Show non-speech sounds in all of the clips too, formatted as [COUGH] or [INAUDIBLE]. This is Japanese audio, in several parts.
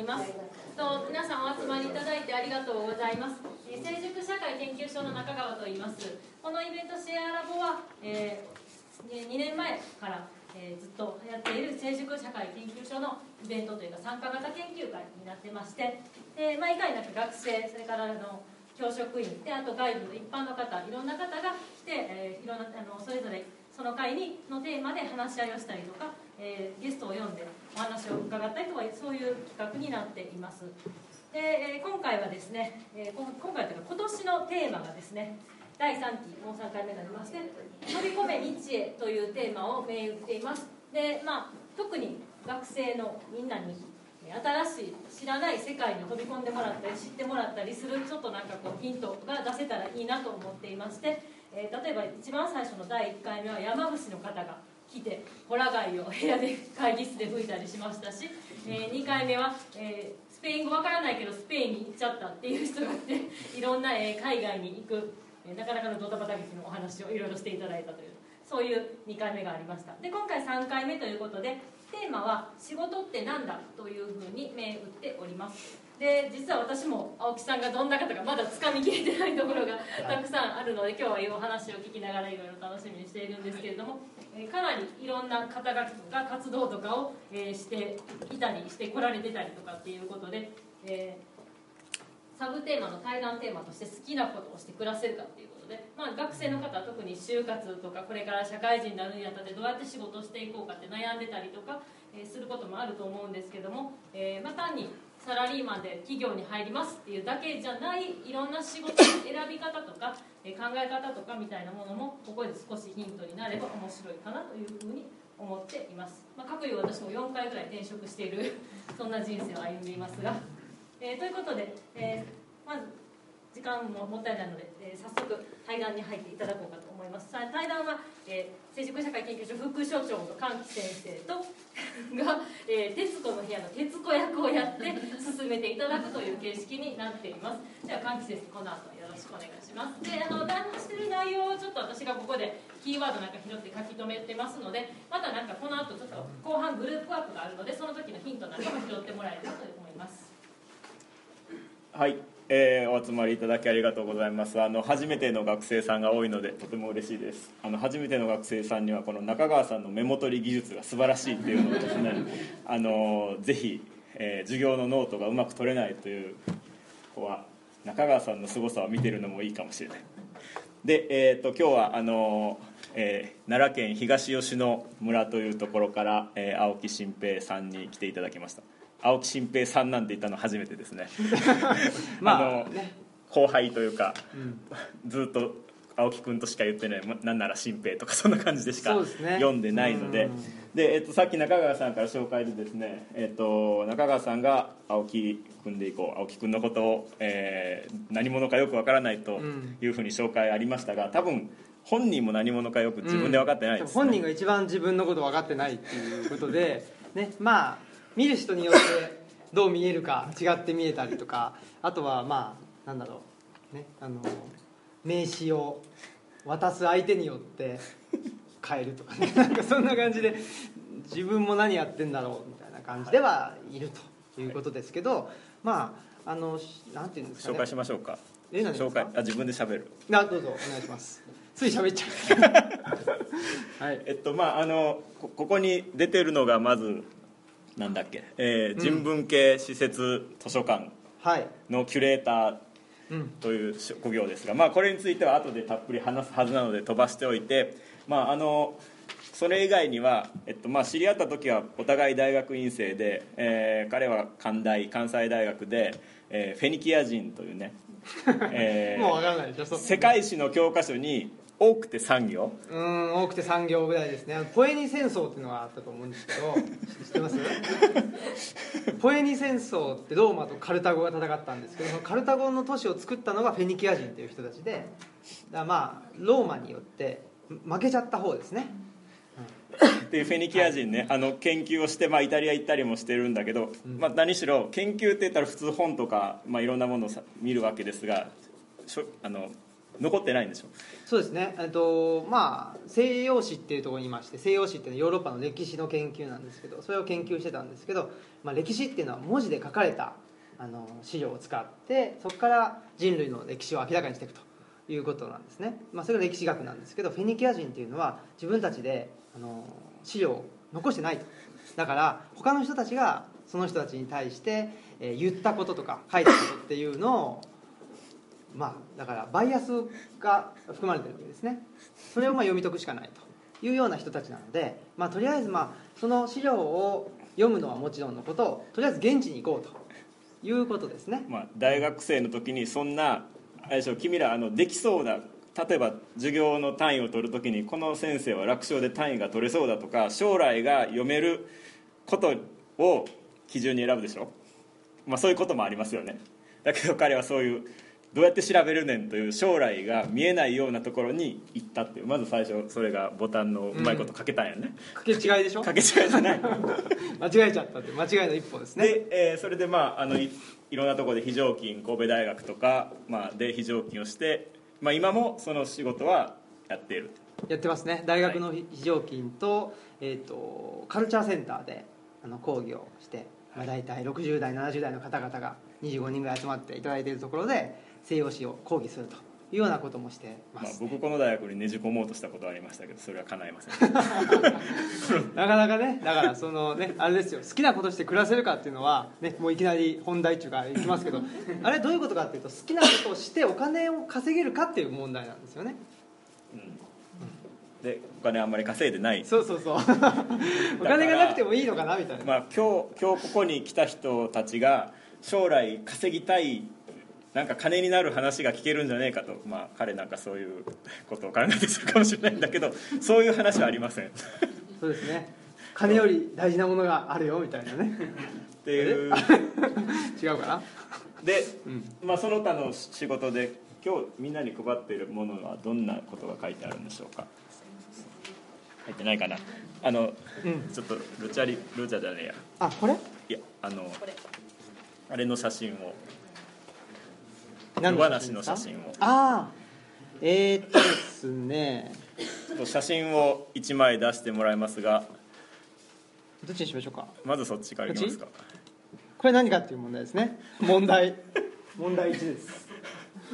います。と皆さんお集まりいただいてありがとうございます。えー成熟社会研究所の中川と言います。このイベントシェアラボは、え2年前から、えーずっとやっている成熟社会研究所のイベントというか参加型研究会になってましてで毎回なんか学生それからあの教職員であと外部の一般の方いろんな方が来て、えーいろんなあのそれぞれその会にのテーマで話し合いをしたりとか、えーゲストを呼んでお話を伺ったりとかそういう企画になっています。で、えー今回はですね、えー今回というか今年のテーマがですね第3期もう3回目になりまして「飛び込め日へ」というテーマを銘打っています。でまあ特に学生のみんなに新しい知らない世界に飛び込んでもらったり知ってもらったりするちょっとなんかこうヒントが出せたらいいなと思っていまして、えー例えば一番最初の第1回目は山伏の方が来てホラ貝を部屋で会議室で吹いたりしましたし、え2回目は、えースペイン語わからないけどスペインに行っちゃったっていう人がいて [LAUGHS] いろんな、えー海外に行く、えーなかなかのドタバタ劇のお話をいろいろしていただいたというそういう2回目がありましたで今回3回目ということでテーマは「仕事ってなんだ?」というふうに銘打っておりますで実は私も青木さんがどんな方かまだつかみきれてないところがたくさんあるので今日はいいお話を聞きながらいろいろ楽しみにしているんですけれども、えかなりいろんな方々が活動とかを、えしていたりしてこられてたりとかっていうことで、えサブテーマの対談テーマとして好きなことをして暮らせるかっていうことで、まあ、学生の方は特に就活とかこれから社会人になるにあたってどうやって仕事していこうかって悩んでたりとか、えすることもあると思うんですけども、えーまあ、単にサラリーマンで企業に入りますっていうだけじゃないいろんな仕事の選び方とか、え考え方とかみたいなものもここで少しヒントになれば面白いかなというふうに思っています、まあ、かくいう私も4回ぐらい転職しているそんな人生を歩んでいますが。えーということで、えーまず時間ももったいないので、えー早速対談に入っていただこうかと思います。さあ対談は、えー、成熟社会研究所副所長の歓喜先生と [LAUGHS] が「えー徹子の部屋」の徹子役をやって [LAUGHS] 進めていただくという形式になっています。では歓喜先生この後よろしくお願いします。であの談話してる内容をちょっと私がここでキーワードなんか拾って書き留めてますのでまたなんかこの後ちょっと後半グループワークがあるのでその時のヒントなんかも拾ってもらえればと思います。はい、えーお集まりいただきありがとうございます。あの初めての学生さんが多いのでとても嬉しいです。あの初めての学生さんにはこの中川さんのメモ取り技術が素晴らしいっていうのをですね [LAUGHS] あのぜひ、えー授業のノートがうまく取れないという子は中川さんの凄さを見てるのもいいかもしれない。で、えー、と今日はあの、えー奈良県東吉野村というところから、え青木新平さんに来ていただきました。青木新平さんなんて言ったの初めてですね。[LAUGHS] まああの後輩というか、ずっと青木君としか言ってないまなんなら新平とかそんな感じでしかね。読んでないので。うん。で、えっと、さっき中川さんから紹介でですね、えっと、中川さんが青木君でいこう青木君のことを、えー何者かよくわからないとうん。いうふうに紹介ありましたが多分本人も何者かよく自分で分かってないです、本人が一番自分のこと分かってないっていうことで、ね、まあ見る人によってどう見えるか違って見えたりとかあとはまあなんだろう。ねあの名刺を渡す相手によって変えるとかね。[LAUGHS] なんかそんな感じで自分も何やってんだろうみたいな感じではい。るとい。うことですけどまああのしなんてい。うんですかね紹介しましょうかえ何ですか紹介あ自分で喋るなどうぞお願い。しますつい。喋っちゃうはい。えっとまああのこここに出てるのがまずなんだっけ、えー人文系施設図書館はい。のキュレーターうん。という職業ですが、まあ、これについては後でたっぷり話すはずなので飛ばしておいて、まあ、あのそれ以外には、えっとまあ、知り合った時はお互い大学院生で、えー彼は関大関西大学で、えーフェニキア人というね、[LAUGHS] えーもう分からないでしょ世界史の教科書に多くて産業？うーん多くて3行ぐらいですね。ポエニ戦争っていうのがあったと思うんですけど [LAUGHS] 知ってます？[LAUGHS] ポエニ戦争ってローマとカルタゴが戦ったんですけどそのカルタゴの都市を作ったのがフェニキア人っていう人たちでだまあローマによって負けちゃった方ですね。っていうフェニキア人ね、あの研究をして、まあ、イタリア行ったりもしてるんだけど、まあ、何しろ研究って言ったら普通本とか、まあ、いろんなものをさ見るわけですがしょあの残ってないんでしょ？そうですね、えっとまあ、西洋史っていうところにいまして西洋史っていうのはヨーロッパの歴史の研究なんですけどそれを研究してたんですけど、まあ、歴史っていうのは文字で書かれたあの資料を使ってそこから人類の歴史を明らかにしていくということなんですね、まあ、それが歴史学なんですけどフェニキア人っていうのは自分たちであの資料を残してないと。だから他の人たちがその人たちに対して、えー言ったこととか書いたことっていうのをまあだからバイアスが含まれてるわけですね。それをまあ読み解くしかないというような人たちなので、まあ、とりあえずまあその資料を読むのはもちろんのこととりあえず現地に行こうということですね。まあ、大学生の時にそんなあれでしょう君らあのできそうな例えば授業の単位を取る時にこの先生は楽勝で単位が取れそうだとか将来が読めることを基準に選ぶでしょ、まあ、そういうこともありますよね。だけど彼はそういうどうやって調べるねんという将来が見えないようなところに行ったっていうまず最初それがボタンのうまいことかけたんやね、かけ違いでしょ？かけ違いじゃない。[LAUGHS] 間違えちゃったって間違いの一歩ですね。で、えーそれでまああのいいろんなところで非常勤神戸大学とか、まあ、で非常勤をして、まあ、今もその仕事はやっているやってますね。大学の非常勤と,、えー、とカルチャーセンターであの講義をして、まあ、大体60代70代の方々が25人ぐらい集まっていただいているところで西洋史を講義するというようなこともしてままあ、す、僕この大学にねじ込もうとしたことはありましたけどそれは叶いません。[LAUGHS] なかなかねだからそのねあれですよ。好きなことして暮らせるかっていうのは、ね、もういきなり本題中からいきますけど [LAUGHS] あれどういうことかっていうと好きなことをしてお金を稼げるかっていう問題なんですよね。でお金あんまり稼いでない。そうそうそう。[LAUGHS] お金がなくてもいいのかなみたいな、まあ、今日今日ここに来た人たちが将来稼ぎたいなんか金になる話が聞けるんじゃねえかと、まあ、彼なんかそういうことを考えてするかもしれないんだけどそういう話はありません。っそうですね。金より大事なものがあるよみたいなね。ていう。[LAUGHS] 違うかな？で、うん。まあ、その他の仕事で今日みんなに配っているものはどんなことが書いてあるんでしょうか？入ってないかな？あの、うん。ちょっとルチャリルチャじゃねえや。あこれ？いやあのあれの写真を何野放しの写真を。ああえー、っとですね。写真を1枚出してもらいますが。どっちにしましょうか？まずそっちからいきますか。これ何かっていう問題ですね。問題。問題1です。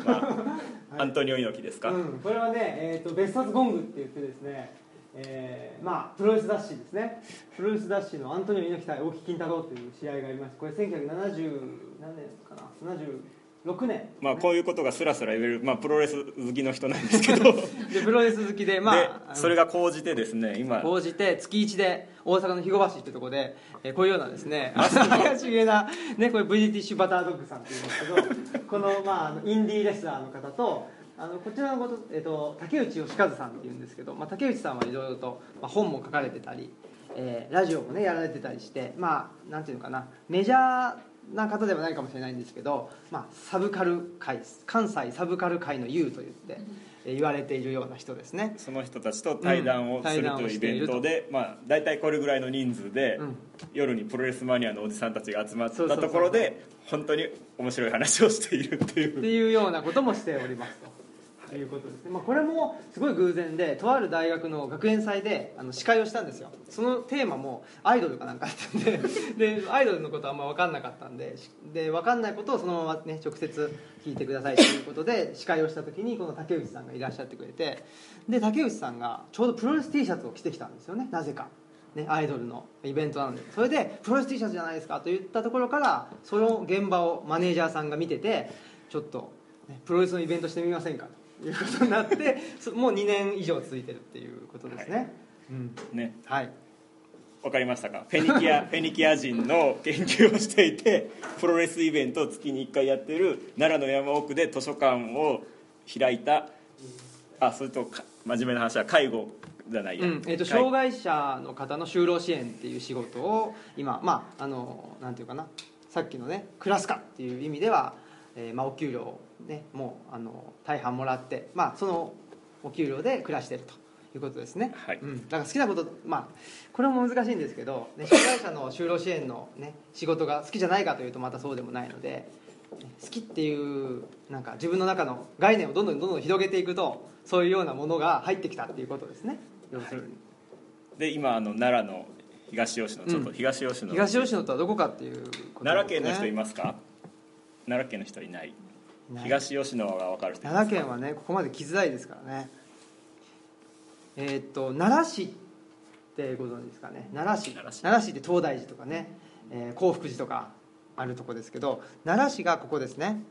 まあ、アントニオ猪木ですか、うん、これはね、えー、と別冊ゴングって言ってですね、えーまあ、プロレス雑誌ですね。プロレス雑誌のアントニオ猪木対大木金太郎という試合がありましてこれ1970何年かな？76年。まあこういうことがスラスラ言える、まあ、プロレス好きの人なんですけど。[LAUGHS] ででプロレス好きでまあそれが高じてですね今。講じて月1で大阪の肥後橋っていうところで、えーこういうようなですね [LAUGHS] 怪しげな、ね、これブリティッシュバタードッグさんっていうんですけどこの,、まあ、あのインディーレスラーの方とあのこちらのこと、えっと竹内義和さんっていうんですけど、まあ、竹内さんはいろいろと、まあ、本も書かれてたり、えーラジオもねやられてたりしてまあなんていうのかなメジャーな方ではないかもしれないんですけど、まあ、サブカル界関西サブカル界の U と言って、えー言われているような人ですね。その人たちと対談をするというイベントで、まあ、大体これぐらいの人数で、うん。夜にプロレスマニアのおじさんたちが集まったところで本当に面白い話をしているっていう。っていうようなこともしておりますとということですね、まあ、これもすごい偶然でとある大学の学園祭であの司会をしたんですよ。そのテーマもアイドルかなんかあったんで [LAUGHS] でアイドルのことはあんま分かんなかったんでで分かんないことをそのままね直接聞いてくださいということで司会をした時にこの竹内さんがいらっしゃってくれてで竹内さんがちょうどプロレス T シャツを着てきたんですよね。なぜか。ね、アイドルのイベントなので。それで「プロレス T シャツじゃないですか」と言ったところからその現場をマネージャーさんが見ててちょっと、ね、プロレスのイベントしてみませんかと。いうことになってそもう2年以上続いてるっていうことですね、うん。ね。はい。わかりましたか？フェニキア [LAUGHS] フェニキア人の研究をしていてプロレスイベントを月に1回やってる奈良の山奥で図書館を開いたあそれとか真面目な話は介護じゃないや、うん。えー、と介障害者の方の就労支援っていう仕事を今まああのなんていうかな？さっきのねクラス化っていう意味では、えーまあ、お給料をねもうあの大半もらって、まあ、そのお給料で暮らしてるということですね、はい。うん、だから好きなことまあこれも難しいんですけど、ね、障害者の就労支援の、ね、仕事が好きじゃないかというとまたそうでもないので好きっていうなんか自分の中の概念をどんどんどんどん広げていくとそういうようなものが入ってきたっていうことですね。要するに、で今あの奈良の東吉野ちょっとうん。東吉野、東吉野とはどこかっていうことですね。奈良県の人いますか？奈良県の人いない。ない。東吉野が分かる人奈良県はねここまで来づらいですからね。えーっと奈良市ってご存知ですかね？奈良市。奈良市。って東大寺とかね、えー興福寺とかあるとこですけど奈良市がここですね。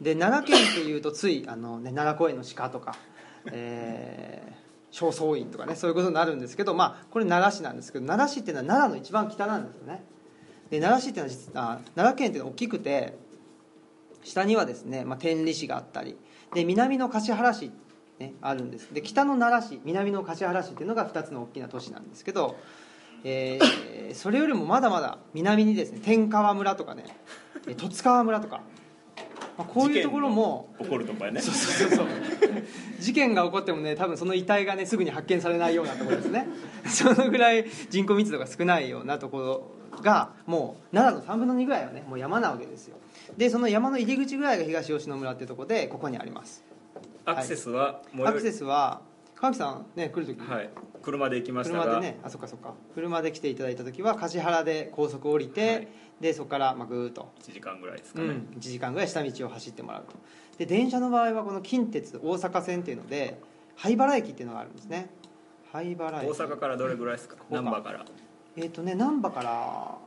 で奈良県っていうとついあの、ね、奈良公園の鹿とか、えー正倉院とかねそういうことになるんですけどまあこれ奈良市なんですけど奈良市っていうのは奈良の一番北なんですよね。で奈良市っていうのは実はあ奈良県っていうのは大きくて下にはですね、まあ、天理市があったりで南の橿原市、ね、あるんです。で北の奈良市南の橿原市っていうのが2つの大きな都市なんですけど、えーそれよりもまだまだ南にですね天川村とかねえ十津川村とか、まあ、こういうところも起こるとこやね。そうそうそう事件が起こってもね多分その遺体がねすぐに発見されないようなところですね。[LAUGHS] そのぐらい人口密度が少ないようなところがもう奈良の3分の2ぐらいはねもう山なわけですよでその山の入り口ぐらいが東吉野村っていうところでここにあります。アクセスは最寄り？アクセスは川木さんね来る時、はい。車で行きましたが。車でねあそっかそっか。車で来ていただいた時は橿原で高速降りて、はい。でそこからまあぐーっと。1時間ぐらいですかね、うん、1時間ぐらい下道を走ってもらうと。で電車の場合はこの近鉄大阪線っていうので灰原駅っていうのがあるんですね。灰原大駅阪からどれぐらいですか？難波から。えっ、とね難波から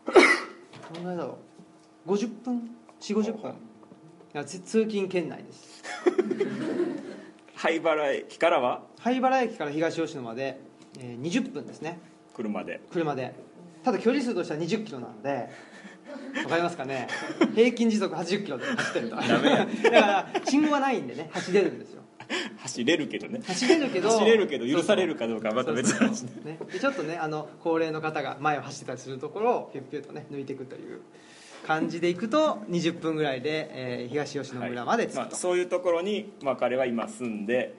どのぐらいだろう。50分？4 5 0分。いやつ通勤圏内です。[LAUGHS] 灰原駅からは？灰原駅から東吉野まで、えー20分ですね。車で。車で。ただ距離数としては20キロなのでわかりますかね？平均時速80キロで走ってると。ダメや。[LAUGHS] だから信号はないんでね走れるんですよ。走れるけどね。走れるけど走れるけど許されるかどうかはまた別の話ね。ちょっとねあの高齢の方が前を走ってたりするところをピュッピュッとね抜いていくという感じでいくと20分ぐらいで、えー東吉野村まで着くと、まあ、そういうところに、まあ、彼は今住んで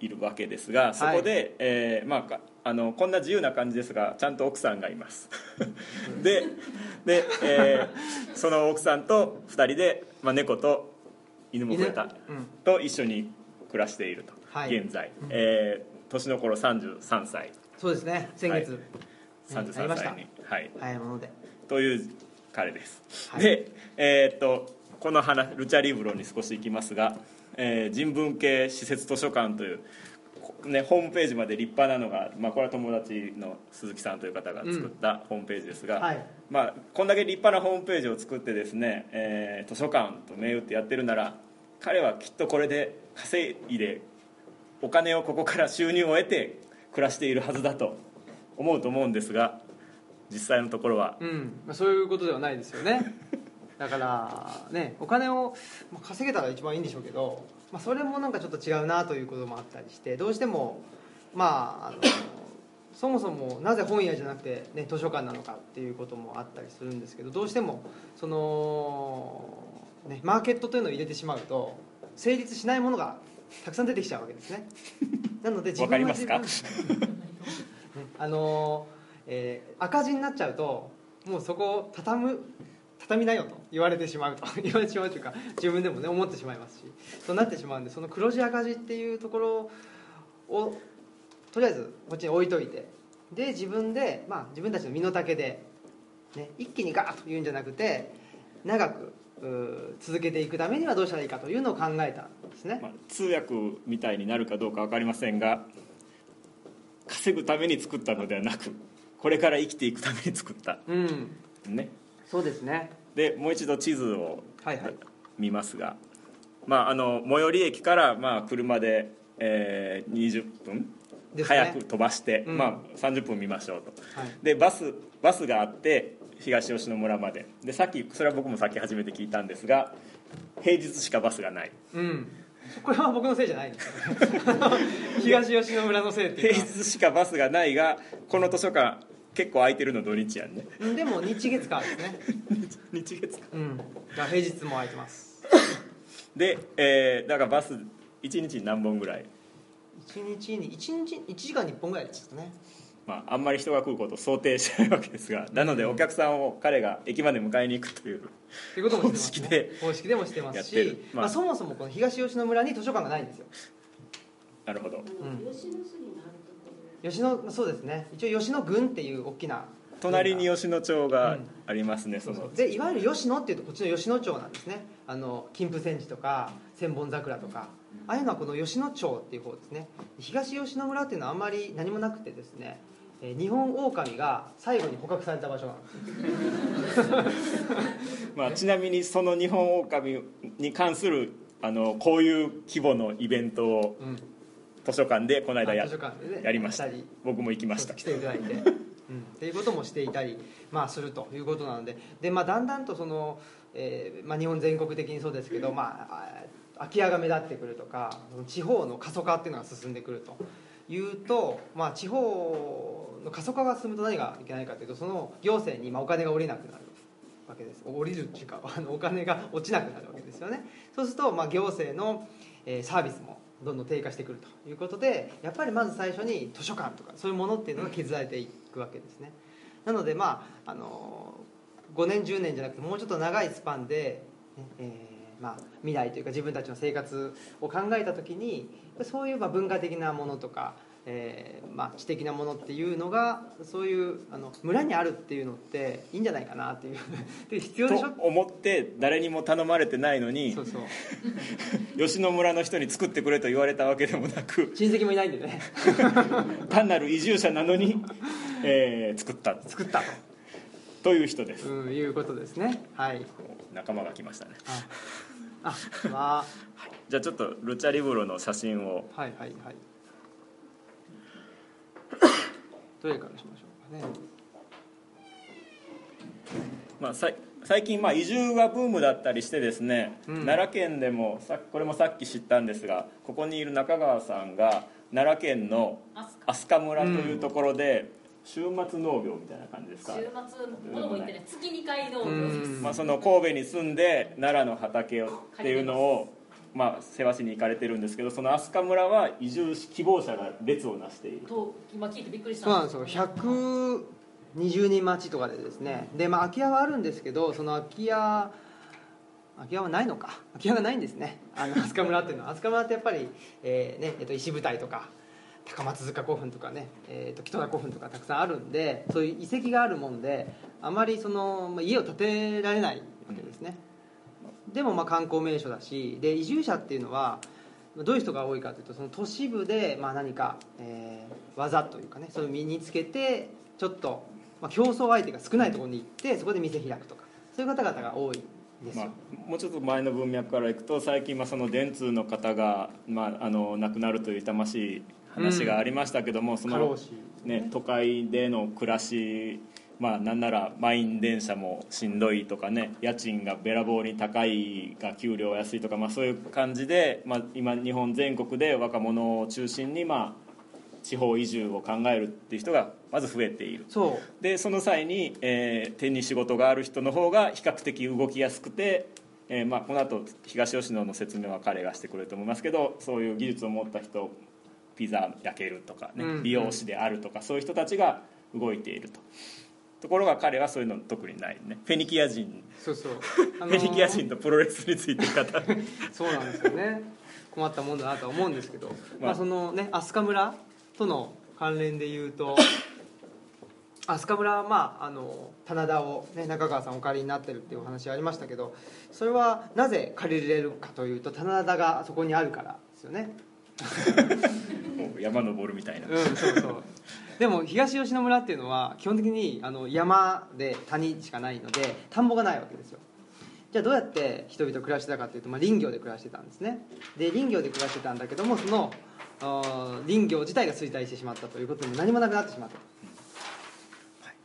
いるわけですがそこで、えーまあか、あのこんな自由な感じですがちゃんと奥さんがいます。[LAUGHS] でで、えーその奥さんと2人で、まあ、猫と犬も増えた。犬？うん。と一緒に暮らしていると、はい。現在、えー年の頃33歳。そうですね。先月、はい。ねあり33ました。歳に、はい、早いもので。という彼です、はい。で、えーっとこの話ルチャリブロに少し行きますが、えー人文系施設図書館という、こね、ホームページまで立派なのが、まあ、これは友達の鈴木さんという方が作ったホームページですが、はい。まあ、こんだけ立派なホームページを作ってですね、えー図書館と銘打ってやってるなら彼はきっとこれで稼いでお金をここから収入を得て暮らしているはずだと思うと思うんですが実際のところは。うん。まあ、そういうことではないですよね。[LAUGHS] だからねお金をまあ稼げたら一番いいんでしょうけど、まあ、それもなんかちょっと違うなということもあったりしてどうしてもまああのそもそもなぜ本屋じゃなくて、ね、図書館なのかっていうこともあったりするんですけどどうしてもその、ね、マーケットというのを入れてしまうと成立しないものがたくさん出てきちゃうわけですね。[LAUGHS] なので自分はます自分か [LAUGHS] ねあのーえー赤字になっちゃうともうそこを畳む畳みなよと言われてしまうと。[LAUGHS] 言われてしまうというか自分でもね思ってしまいますし。そうなってしまうんでその黒字赤字っていうところをとりあえずこっちに置いといて。で自分で、まあ、自分たちの身の丈で、ね、一気にガーッと言うんじゃなくて長く続けていくためにはどうしたらいいかというのを考えたんですね。まあ、通訳みたいになるかどうか分かりませんが稼ぐために作ったのではなくこれから生きていくために作った。うん。ね。そうですね。でもう一度地図をはいはい見ますが、まあ、あの最寄り駅からまあ車で、えー20分、ね。早く飛ばして、うん。まあ、30分見ましょうと。はい。でバスバスがあって東吉野村まで。でさっきそれは僕もさっき初めて聞いたんですが平日しかバスがない。うん。これは僕のせいじゃない [LAUGHS] 東吉野村のせいってい平うか。日しかバスがないがこの図書館結構空いてるの土日やんね。うんでも日月火ですね。[LAUGHS] 日月か。うん。だから平日も空いてます。[LAUGHS] で、えーだからバス1日に何本ぐらい？1日に1日1時間に1本ぐらいですかね。まあ、あんまり人が来ることを想定しないわけですがなのでお客さんを彼が駅まで迎えに行くというということもしてます、ね、方式で方式でもしてますやってる。し、まあ。まあ、そもそもこの東吉野村に図書館がないんですよ。なるほど。ん。吉野そうですね。一応吉野郡っていう大きな隣に吉野町がありますね、そうそのそうでいわゆる吉野っていうとこっちの吉野町なんですね。あの金峰山寺とか千本桜とか。ああいうのはこの吉野町っていう方ですね。東吉野村っていうのはあんまり何もなくてですね。えー日本狼が最後に捕獲された場所なんです。[LAUGHS] まあ、ちなみにその日本狼に関するあのこういう規模のイベントをうん図書館でこの間やあ図書館でね。やりました。僕も行きました。来ていただいて、[LAUGHS] うん、っていうこともしていたり、まあ、するということなので。で、まあ、だんだんとその、えーまあ、日本全国的にそうですけど、まあ、あ空き家が目立ってくるとか地方の過疎化っていうのが進んでくると。いうと、まあ、地方の過疎化が進むと何がいけないかというとその行政にまあお金が下りなくなるわけです。降りるっていうかあのお金が落ちなくなるわけですよね。そうすると、まあ、行政の、えーサービスもどんどん低下してくるということでやっぱりまず最初に図書館とかそういうものっていうのが削られていくわけですね。なのでまああの5年10年じゃなくてもうちょっと長いスパンで、ねえーまあ、未来というか自分たちの生活を考えた時にそういうま文化的なものとか、えーまあ、知的なものっていうのがそういうあの村にあるっていうのっていいんじゃないかなっていうで [LAUGHS] 必要でしょ？と思って誰にも頼まれてないのにそうそう。[LAUGHS] 吉野村の人に作ってくれと言われたわけでもなく親戚もいないんでね。[LAUGHS] 単なる移住者なのに、えー作った。作った。という人です。と、うん、いうことですね。はい。仲間が来ましたね。ああまあ。じゃあちょっとルチャリブロの写真をはいはいはいどれからしましょうかねまあ、さい最近まあ移住がブームだったりしてですね、うん。奈良県でもさこれもさっき知ったんですがここにいる中川さんが奈良県の飛鳥。村というところで、週末農業みたいな感じですか、週末ものも行ってね月2回農業です。うん。まあ、その神戸に住んで奈良の畑をっていうのを、まあ、世話しに行かれてるんですけどその飛鳥村は移住希望者が列をなしている。と今聞いてびっくりした。そうなんですよ。120人待ちとかでですね。でまあ空き家はあるんですけどその空き家空き家はないのか。空き家がないんですね。あの飛鳥村っていうのは。飛鳥村ってやっぱり、えーねえっと石舞台とか高松塚古墳とかね、えー、と北田古墳とかたくさんあるんでそういう遺跡があるもんであまりその、まあ、家を建てられないわけですね、でもまあ観光名所だしで移住者っていうのはどういう人が多いかというとその都市部でまあ何か、えー技というかねそれを身につけてちょっと、まあ、競争相手が少ないところに行ってそこで店開くとかそういう方々が多いんですまよ、あ、もうちょっと前の文脈からいくと最近まあその電通の方が、まあ、あの亡くなるという痛ましい話がありましたけども、その過労死ね、都会での暮らしまあなんなら満員電車もしんどいとかね家賃がべらぼうに高いが給料安いとか、まあ、そういう感じで、まあ、今日本全国で若者を中心に、まあ、地方移住を考えるっていう人がまず増えている。そう。でその際に、えー手に仕事がある人の方が比較的動きやすくて、えーまあ、この後東吉野の説明は彼がしてくれると思いますけどそういう技術を持った人ピザ焼けるとか、ねうん。美容師であるとかそういう人たちが動いているとところが彼はそういうの特にないね。フェニキア人。そうそう、[LAUGHS] あフェニキア人とプロレスについて語る。そうなんですよね。困ったもんだなとは思うんですけど、ま [LAUGHS] まああ、そのね飛鳥村との関連で言うと飛鳥村はまああの棚田を、ね、中川さんお借りになってるっていうお話ありましたけどそれはなぜ借りれるかというと棚田がそこにあるからですよね。[LAUGHS] 山登るみたいな、うんそうそうでも東吉野村っていうのは基本的にあの山で谷しかないので田んぼがないわけですよ。じゃあどうやって人々暮らしてたかというと、まあ、林業で暮らしてたんですね。で林業で暮らしてたんだけどもその林業自体が衰退してしまったということで何もなくなってしまった。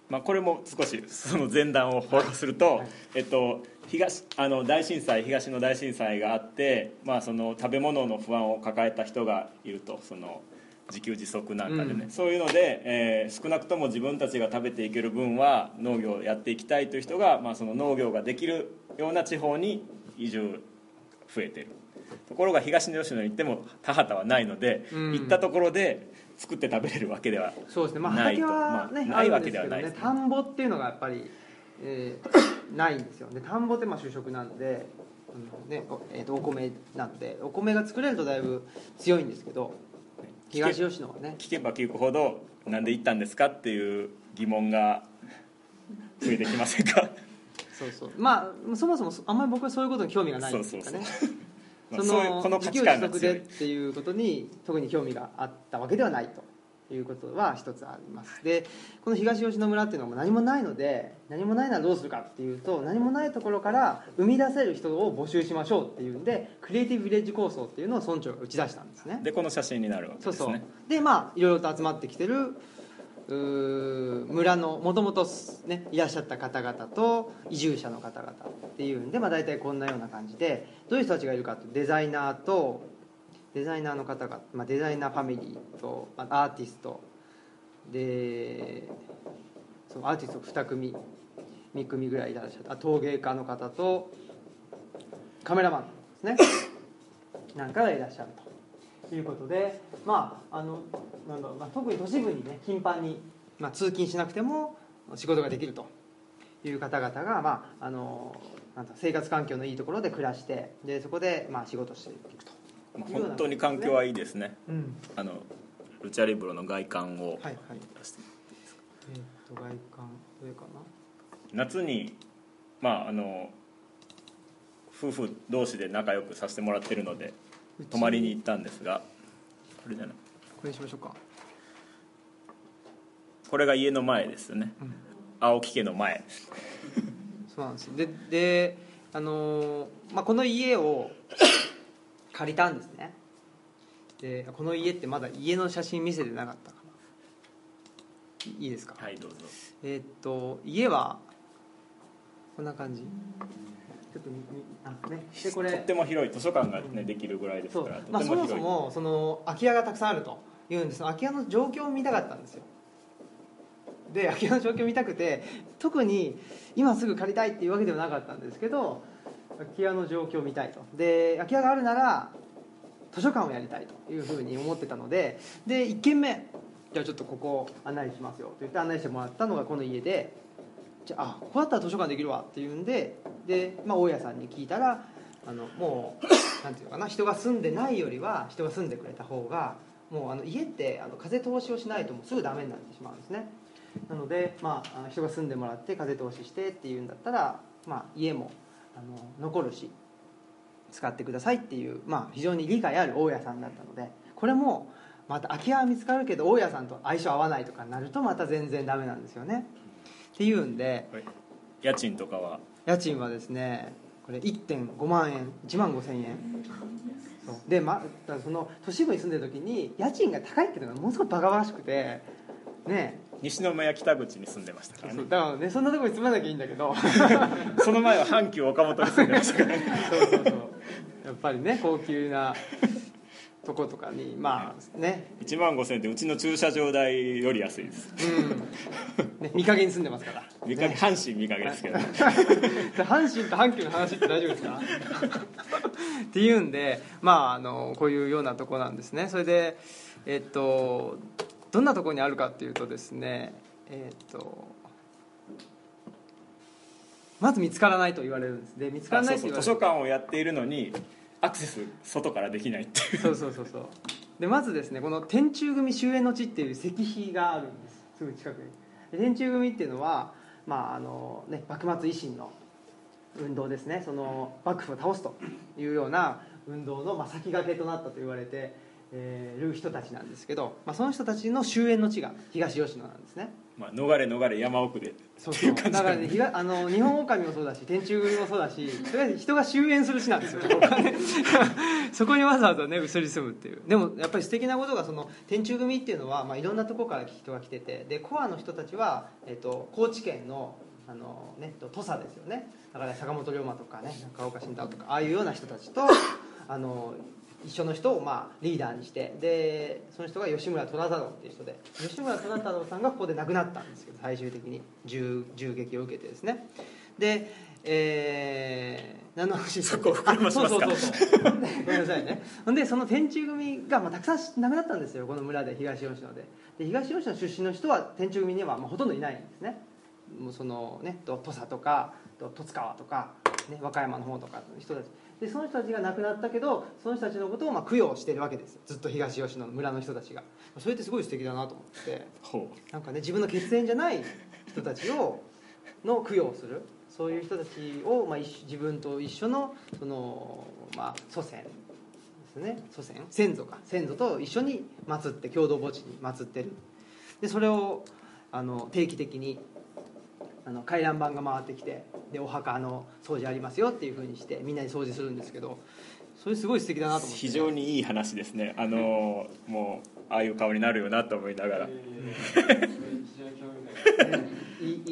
まあ、これも少しその前段をフォローすると、えっと、東あの大震災東の大震災があって、まあ、その食べ物の不安を抱えた人がいるとその自給自足なんかでね、うん。そういうので、えー少なくとも自分たちが食べていける分は農業をやっていきたいという人が、まあ、その農業ができるような地方に移住増えてる。ところが東吉野に行っても田畑はないので、うん。行ったところで作って食べれるわけではそうですね、まあ、ないと。畑はね、まあないわけではないですね。ね田んぼっていうのがやっぱり、えーないんですよで田んぼってまあ主食なんで、うんねおえー、とお米なんでお米が作れるとだいぶ強いんですけど東吉野はね聞けば聞くほどなんで行ったんですかっていう疑問が増えてきませんか？そうそう。まあそもそもあんまり僕はそういうことに興味がないんですかね。まあそそう。いうこの価値の自給自足でっていうことに特に興味があったわけではないということは一つあります。でこの東吉野村っていうのは何もないので何もないならどうするかっていうと何もないところから生み出せる人を募集しましょうっていうんでクリエイティブ・ヴィレッジ構想っていうのを村長が打ち出したんですね。でこの写真になるわけそうそう。ですねでまあいろいろと集まってきてる村のもともとねいらっしゃった方々と移住者の方々っていうんで、まあ、大体こんなような感じでどういう人たちがいるかとデザイナーとデザイナーの方々、まあ、デザイナーファミリーと、まあ、アーティスト。でそうアーティスト2組3組ぐらいいらっしゃったあ陶芸家の方とカメラマンですね。[COUGHS] なんかがいらっしゃると。いうことでまああのなんだろうな特に都市部にね頻繁に、まあ、通勤しなくても仕事ができると。いう方々が、まあ、あのなんだ生活環境のいいところで暮らしてでそこで、まあ、仕事していくと。まあ本当に環境はいいですね。うん。あのルチャリブロの外観をはい。はいえーっと外観どれかな？夏にまああの夫婦同士で仲良くさせてもらってるので泊まりに行ったんですがこれじゃない？これにしましょうか。これが家の前ですよね、うん。青木家の前。[LAUGHS] そうなんですよ。でであのーまあ、この家を借りたんですね。でこの家ってまだ家の写真見せてなかったかないいですか、はいどうぞ。えーっと家はこんな感じ。ちょっとみみあねでこれとっても広い図書館が、ねできるぐらいですからとてまあ、そもも広い。そもその空き家がたくさんあるというんです。空き家の状況を見たかったんですよ。で空き家の状況を見たくて特に今すぐ借りたいっていうわけではなかったんですけど空き家の状況を見たいと。で空き家があるなら図書館をやりたいというふうに思ってたのでで1軒目じゃあちょっとここ案内しますよと言って案内してもらったのがこの家でじゃあここだったら図書館できるわっていうんでで、まあ、大家さんに聞いたらあのもうなんていうかな人が住んでないよりは人が住んでくれた方がもうあの家ってあの風通しをしないともうすぐダメになってしまうんですね。なので、まあ、人が住んでもらって風通ししてっていうんだったら、まあ、家もあの残るし使ってくださいっていう、まあ、非常に理解ある大家さんだったのでこれもまた空き家は見つかるけど大家さんと相性合わないとかになるとまた全然ダメなんですよね。っていうんでこれ家賃とかは？家賃はですねこれ1.5万円1万5千円。そう。で、ま、その都市部に住んでる時に家賃が高いっていうのがものすごくバカバカしくてね西宮北口に住んでましたからね。だからねそんなところに住まなきゃいいんだけど。[LAUGHS] その前は阪急岡本に住んでましたからね。そうそうそう。やっぱりね高級なとことかにまあね。1万5000円ってうちの駐車場代より安いです。うん、ね、見陰に住んでますから。見かけ阪神見かけですけど、ね、[LAUGHS] 阪神と阪急の話って大丈夫ですか？っていうんでまああのこういうようなとこなんですね。それでえっとどんなところにあるかっていうとですねえっとまず見つからないと言われるんです。で見つからあないと言われる。書館をやっているのにアクセス外からできないっていう。そうそうそうそう。でまずですねこの天中組終焉の地っていう石碑があるんです。すぐ近くに。で天中組っていうのは、まああのね、幕末維新の運動ですね。その幕府を倒すというような運動の、まあ、先駆けとなったと言われてえーる人たちなんですけど、まあ、その人たちの終焉の地が東吉野なんですね。まあ、逃れ逃れ山奥で。そうっていう感じだからねあの日本狼もそうだし天中組もそうだしとりあえず人が終焉する地なんですよ [LAUGHS] そこにわざわざね移り住むっていう。でもやっぱり素敵なことがその天中組っていうのは、まあ、いろんなところから人が来ててでコアの人たちは、えっと高知県のあの、ね、土佐ですよね。だから坂本龍馬とかね中岡慎太郎とかああいうような人たちとあの一緒の人をまあリーダーにしてでその人が吉村虎太郎っていう人で吉村虎太郎さんがここで亡くなったんですけど最終的に銃銃撃を受けてですね。で、えー何の話そこ膨らましますかあそうそうそうそう。ごめんなさいね。ほんでその天中組がまあたくさん亡くなったんですよこの村で東吉野で。で東吉野出身の人は天中組にはまあほとんどいないんですね。もうそのねと土佐とかと十津川とか、ね、和歌山の方とかの人たちでその人たちが亡くなったけどその人たちのことをまあ供養してるわけです。よずっと東吉野の村の人たちが。それってすごい素敵だなと思って。ほなんかね自分の血縁じゃない人たちをの供養をする。そういう人たちを、まあ、自分と一緒のその、まあ、祖先ですね。祖先。先祖か。先祖と一緒に祀って共同墓地に祀ってる。でそれをあの定期的にあの回覧板が回ってきてでお墓の掃除ありますよっていうふうにしてみんなに掃除するんですけどそれすごい素敵だなと思って。非常にいい話ですね。あのもうああいう顔になるよなと思いながら。いい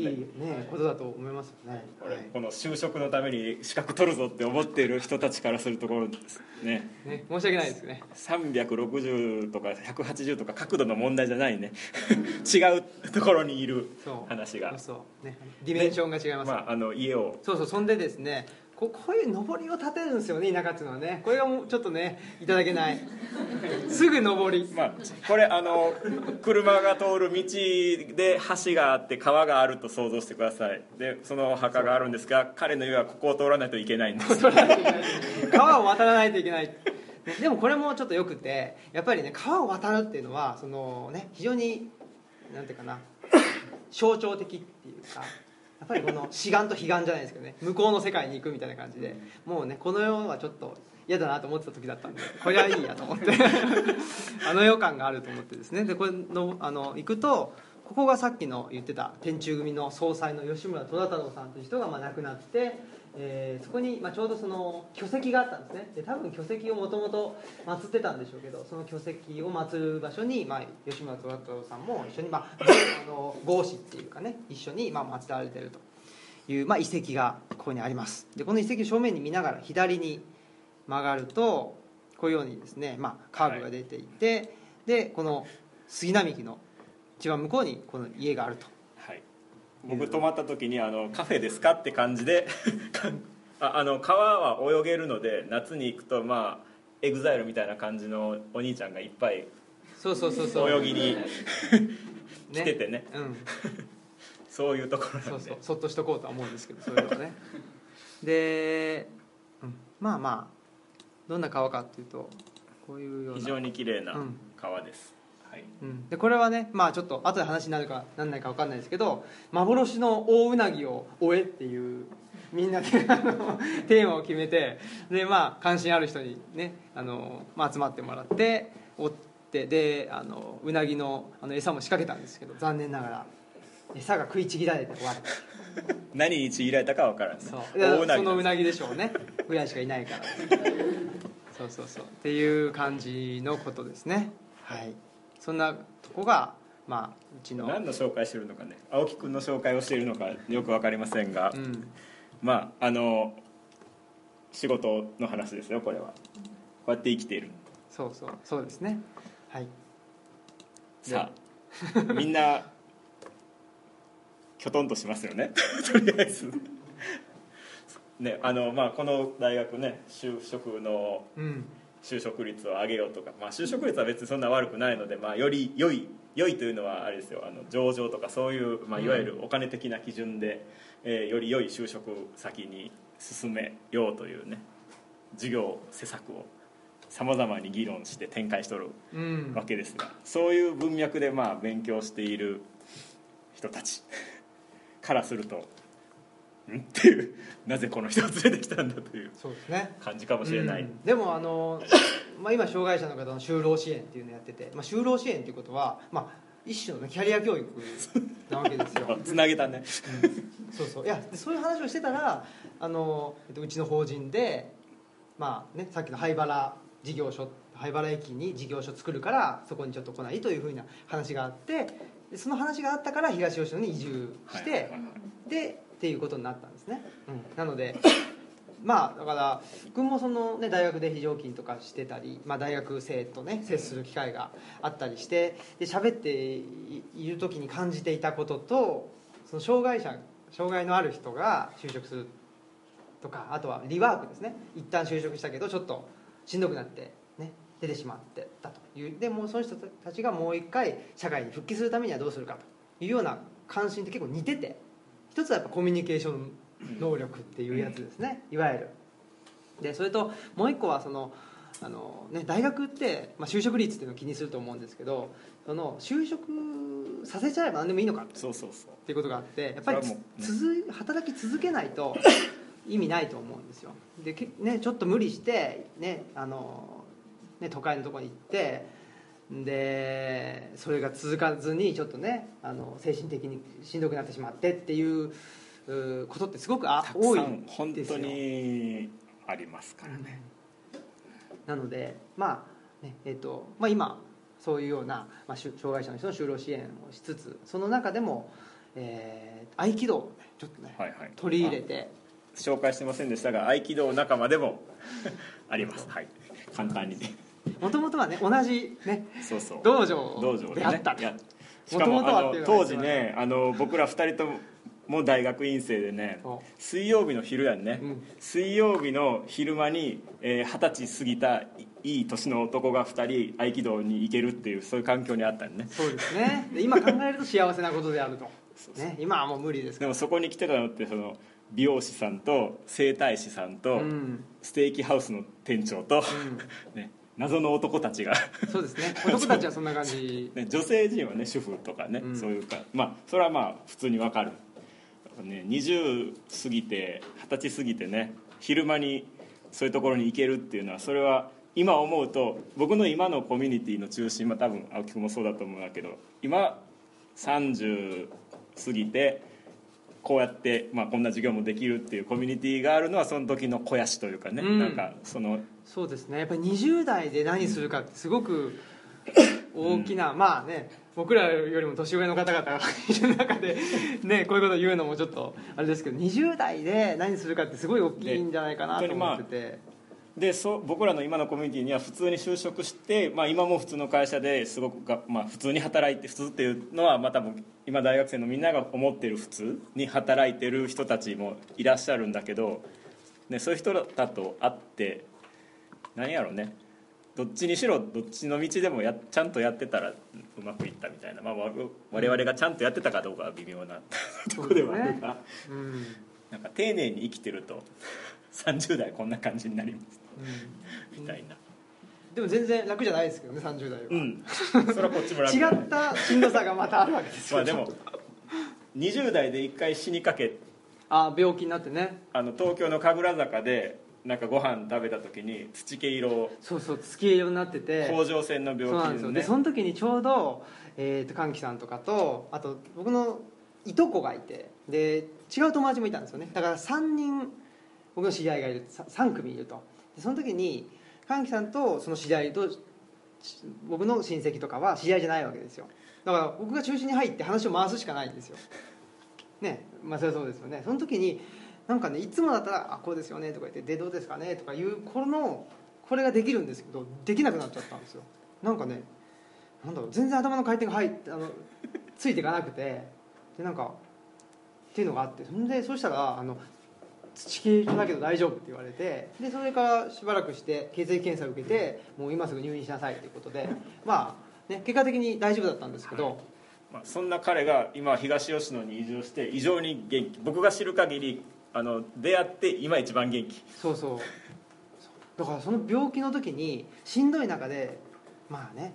いいね。ことだと思いますよね、はい。この就職のために資格取るぞって思っている人たちからするところですね。ね、申し訳ないですね。360とか180とか角度の問題じゃないね。[LAUGHS] 違うところにいる話が。そうそう。ねディメンションが違います、まああの家を。そうそうそんでですねここういう上りを立てるんですよね田舎っていうのはね。これがもうちょっとねいただけない。[LAUGHS] すぐ上り。まあこれあの車が通る道で橋があって川があると想像してください。でそのお墓があるんですが彼の家はここを通らないといけないんです。[LAUGHS] 川を渡らないといけない。ねでもこれもちょっとよくてやっぱりね川を渡るっていうのはそのね非常になんていうかな象徴的っていうかやっぱりこの志願と悲願じゃないですけどね向こうの世界に行くみたいな感じでもうねこの世はちょっと嫌だなと思ってた時だったんでこれはいいやと思って [LAUGHS] あの予感があると思ってですね。でこれのあの行くとここがさっきの言ってた天中組の総裁の吉村忠太郎さんという人がまあ亡くなって、えーそこにまあちょうどその巨石があったんですね。で多分巨石をもともと祀ってたんでしょうけどその巨石を祀る場所に、まあ、吉村虎太郎さんも一緒に、まあ、あの合祀っていうかね一緒にまあ祀られてるという、まあ、遺跡がここにあります。でこの遺跡を正面に見ながら左に曲がるとこういうようにですね、まあ、カーブが出ていて、でこの杉並木の一番向こうにこの家があると、僕泊まった時にあのカフェですかって感じで [LAUGHS] ああの川は泳げるので夏に行くとまあエグザイルみたいな感じのお兄ちゃんがいっぱいそうそうそうそう。泳ぎに来ててね。うん。[LAUGHS] そういうところなそんで。うそう。そっとしとこうとは思うんですけどそれはね。で、うん。まあまあどんな川かっていうとこういうような。非常に綺麗なうん。川です、はい、うん、でこれはねまあちょっと後で話になるかなんないか分かんないですけど幻の大うなぎを追えっていうみんなで [LAUGHS] テーマを決めてでまあ関心ある人にねあの、まあ、集まってもらって追ってであのうなぎのあの餌も仕掛けたんですけど残念ながら餌が食いちぎられて終わる。[LAUGHS] 何にちぎられたかわからんね。そそのうなぎでしょうね。ぐらいしかいないから。[LAUGHS] そうそうそう。っていう感じのことですね。はいそんなとこがまあうちの何の紹介してるのかね。青木くんの紹介をしているのかよく分かりませんが、うん。まああの仕事の話ですよこれは。こうやって生きている。そうそうそうですね。はい。さあみんなきょとんとしますよね。[LAUGHS] とりあえず。ねあのまあこの大学ね就職のうん就職率を上げようとか、まあ、就職率は別にそんな悪くないので、まあ、より良い良いというのはあれですよ。あの上場とかそういう、まあ、いわゆるお金的な基準で、えーより良い就職先に進めようというね事業施策をさまざまに議論して展開しとるうん。わけですがそういう文脈でまあ勉強している人たちからするとん。っていう。なぜこの人を連れてきたんだというそうですね。感じかもしれない、うん。でもあの、[COUGHS] まあ、今障害者の方の就労支援っていうのをやってて、まあ、就労支援っていうことは、まあ、一種のねキャリア教育なわけですよ。[LAUGHS] つなげたね。そうそう。いやでそういう話をしてたらあの、えっと、うちの法人で、まあね、さっきの灰原事業所灰原駅に事業所作るからそこにちょっと来ないというふうな話があってでその話があったから東吉野に移住して、はい。でっていうことになったんですね、うん、なので [COUGHS] まあだから君もその、ね、大学で非常勤とかしてたり、まあ、大学生とね接する機会があったりしてで喋っている時に感じていたこととその障害者障害のある人が就職するとかあとはリワークですね。一旦就職したけどちょっとしんどくなってね出てしまってたという。でもうその人たちがもう一回社会に復帰するためにはどうするかというような関心って結構似てて一つはやっぱコミュニケーション能力っていうやつですね。いわゆる。でそれともう一個はそのあの、ね、大学って、まあ、就職率っていうのを気にすると思うんですけどその就職させちゃえば何でもいいのかっそうそうそう。ていうことがあってやっぱりね。働き続けないと意味ないと思うんですよ。でけ、ね、ちょっと無理して、ねあのね、都会のところに行ってでそれが続かずにちょっとねあの精神的にしんどくなってしまってっていううことってすごくあたく多い本ですよ。当にありますからね。なので、まあねえっとまあ、今そういうような、まあ、障害者の人の就労支援をしつつその中でも、えー合気道をねちょっとね、はいはい。取り入れて。紹介してませんでしたが合気道仲間でも [LAUGHS] あります。はい。簡単に。ねもともとはね同じ、ね、そうそう。道場道場であったいやしかも当時ねあの僕ら2人とも大学院生でねそ水曜日の昼やんね、うん。水曜日の昼間にえー二十、歳過ぎたいいい年の男が2人合気道に行けるっていうそういう環境にあったんね。そうですね。で今考えると幸せなことであると。ね、今はもう無理です。でもそこに来てたのってその美容師さんと整体師さんと、うん。ステーキハウスの店長と、[LAUGHS] ね、謎の男たちが。そうですね。男たちはそんな感じ。[LAUGHS] ね、女性陣はね主婦とかね、うん。そういうかまあそれはまあ普通にわかる、ね、20過ぎて二十歳過ぎてね昼間にそういうところに行けるっていうのはそれは今思うと僕の今のコミュニティの中心まあ多分青木君もそうだと思うんだけど今30過ぎてこうやって、まあ、こんな授業もできるっていうコミュニティがあるのはその時の肥やしというかね、うん。なんかそのそうですね。やっぱり20代で何するかってすごく大きな、まあね僕らよりも年上の方々がいる中で、ね、こういうことを言うのもちょっとあれですけど20代で何するかってすごい大きいんじゃないかなと思ってて、でそう僕らの今のコミュニティには普通に就職して、まあ、今も普通の会社ですごくが、まあ、普通に働いて普通っていうのは、まあ、多分今大学生のみんなが思ってる普通に働いてる人たちもいらっしゃるんだけど、ね、そういう人だと会って何やろうね。どっちにしろどっちの道でもやちゃんとやってたらうまくいったみたいな、まあ、わ我々がちゃんとやってたかどうかは微妙な [LAUGHS] ところではあるが、うん。なんか丁寧に生きてると [LAUGHS] 30代こんな感じになります。みたいな。でも全然楽じゃないですけどね30代は、うん、それはこっちも楽違ったしんどさがまたあるわけですよ。まあでも20代で一回死にかけあ病気になってね。あの東京の神楽坂でなんかご飯食べた時に土毛色をそうそう月色になってて。甲状腺の病そうなんですよ。でその時にちょうど、えー、と歓喜さんとかとあと僕のいとこがいてで違う友達もいたんですよね。だから3人僕の知り合いがいる 3, 組いると。でその時に歓喜さんとその知り合いとし僕の親戚とかは知り合いじゃないわけですよ。だから僕が中心に入って話を回すしかないんですよ。ね。まあそれはそうですよね。その時になんかねいつもだったら「あこうですよね」とか言って「でどうですかね」とかいうこのこれができるんですけどできなくなっちゃったんですよ。なんかねなんだろう全然頭の回転が入ってあのついていかなくてでなんかっていうのがあってそんでそうしたらあの土系だけど大丈夫って言われてでそれからしばらくして血液検査を受けてもう今すぐ入院しなさいということでまあね結果的に大丈夫だったんですけど、まあ、そんな彼が今東吉野に移住して異常に元気。僕が知る限りあの出会って今一番元気。そうそう。だからその病気の時にしんどい中でまあね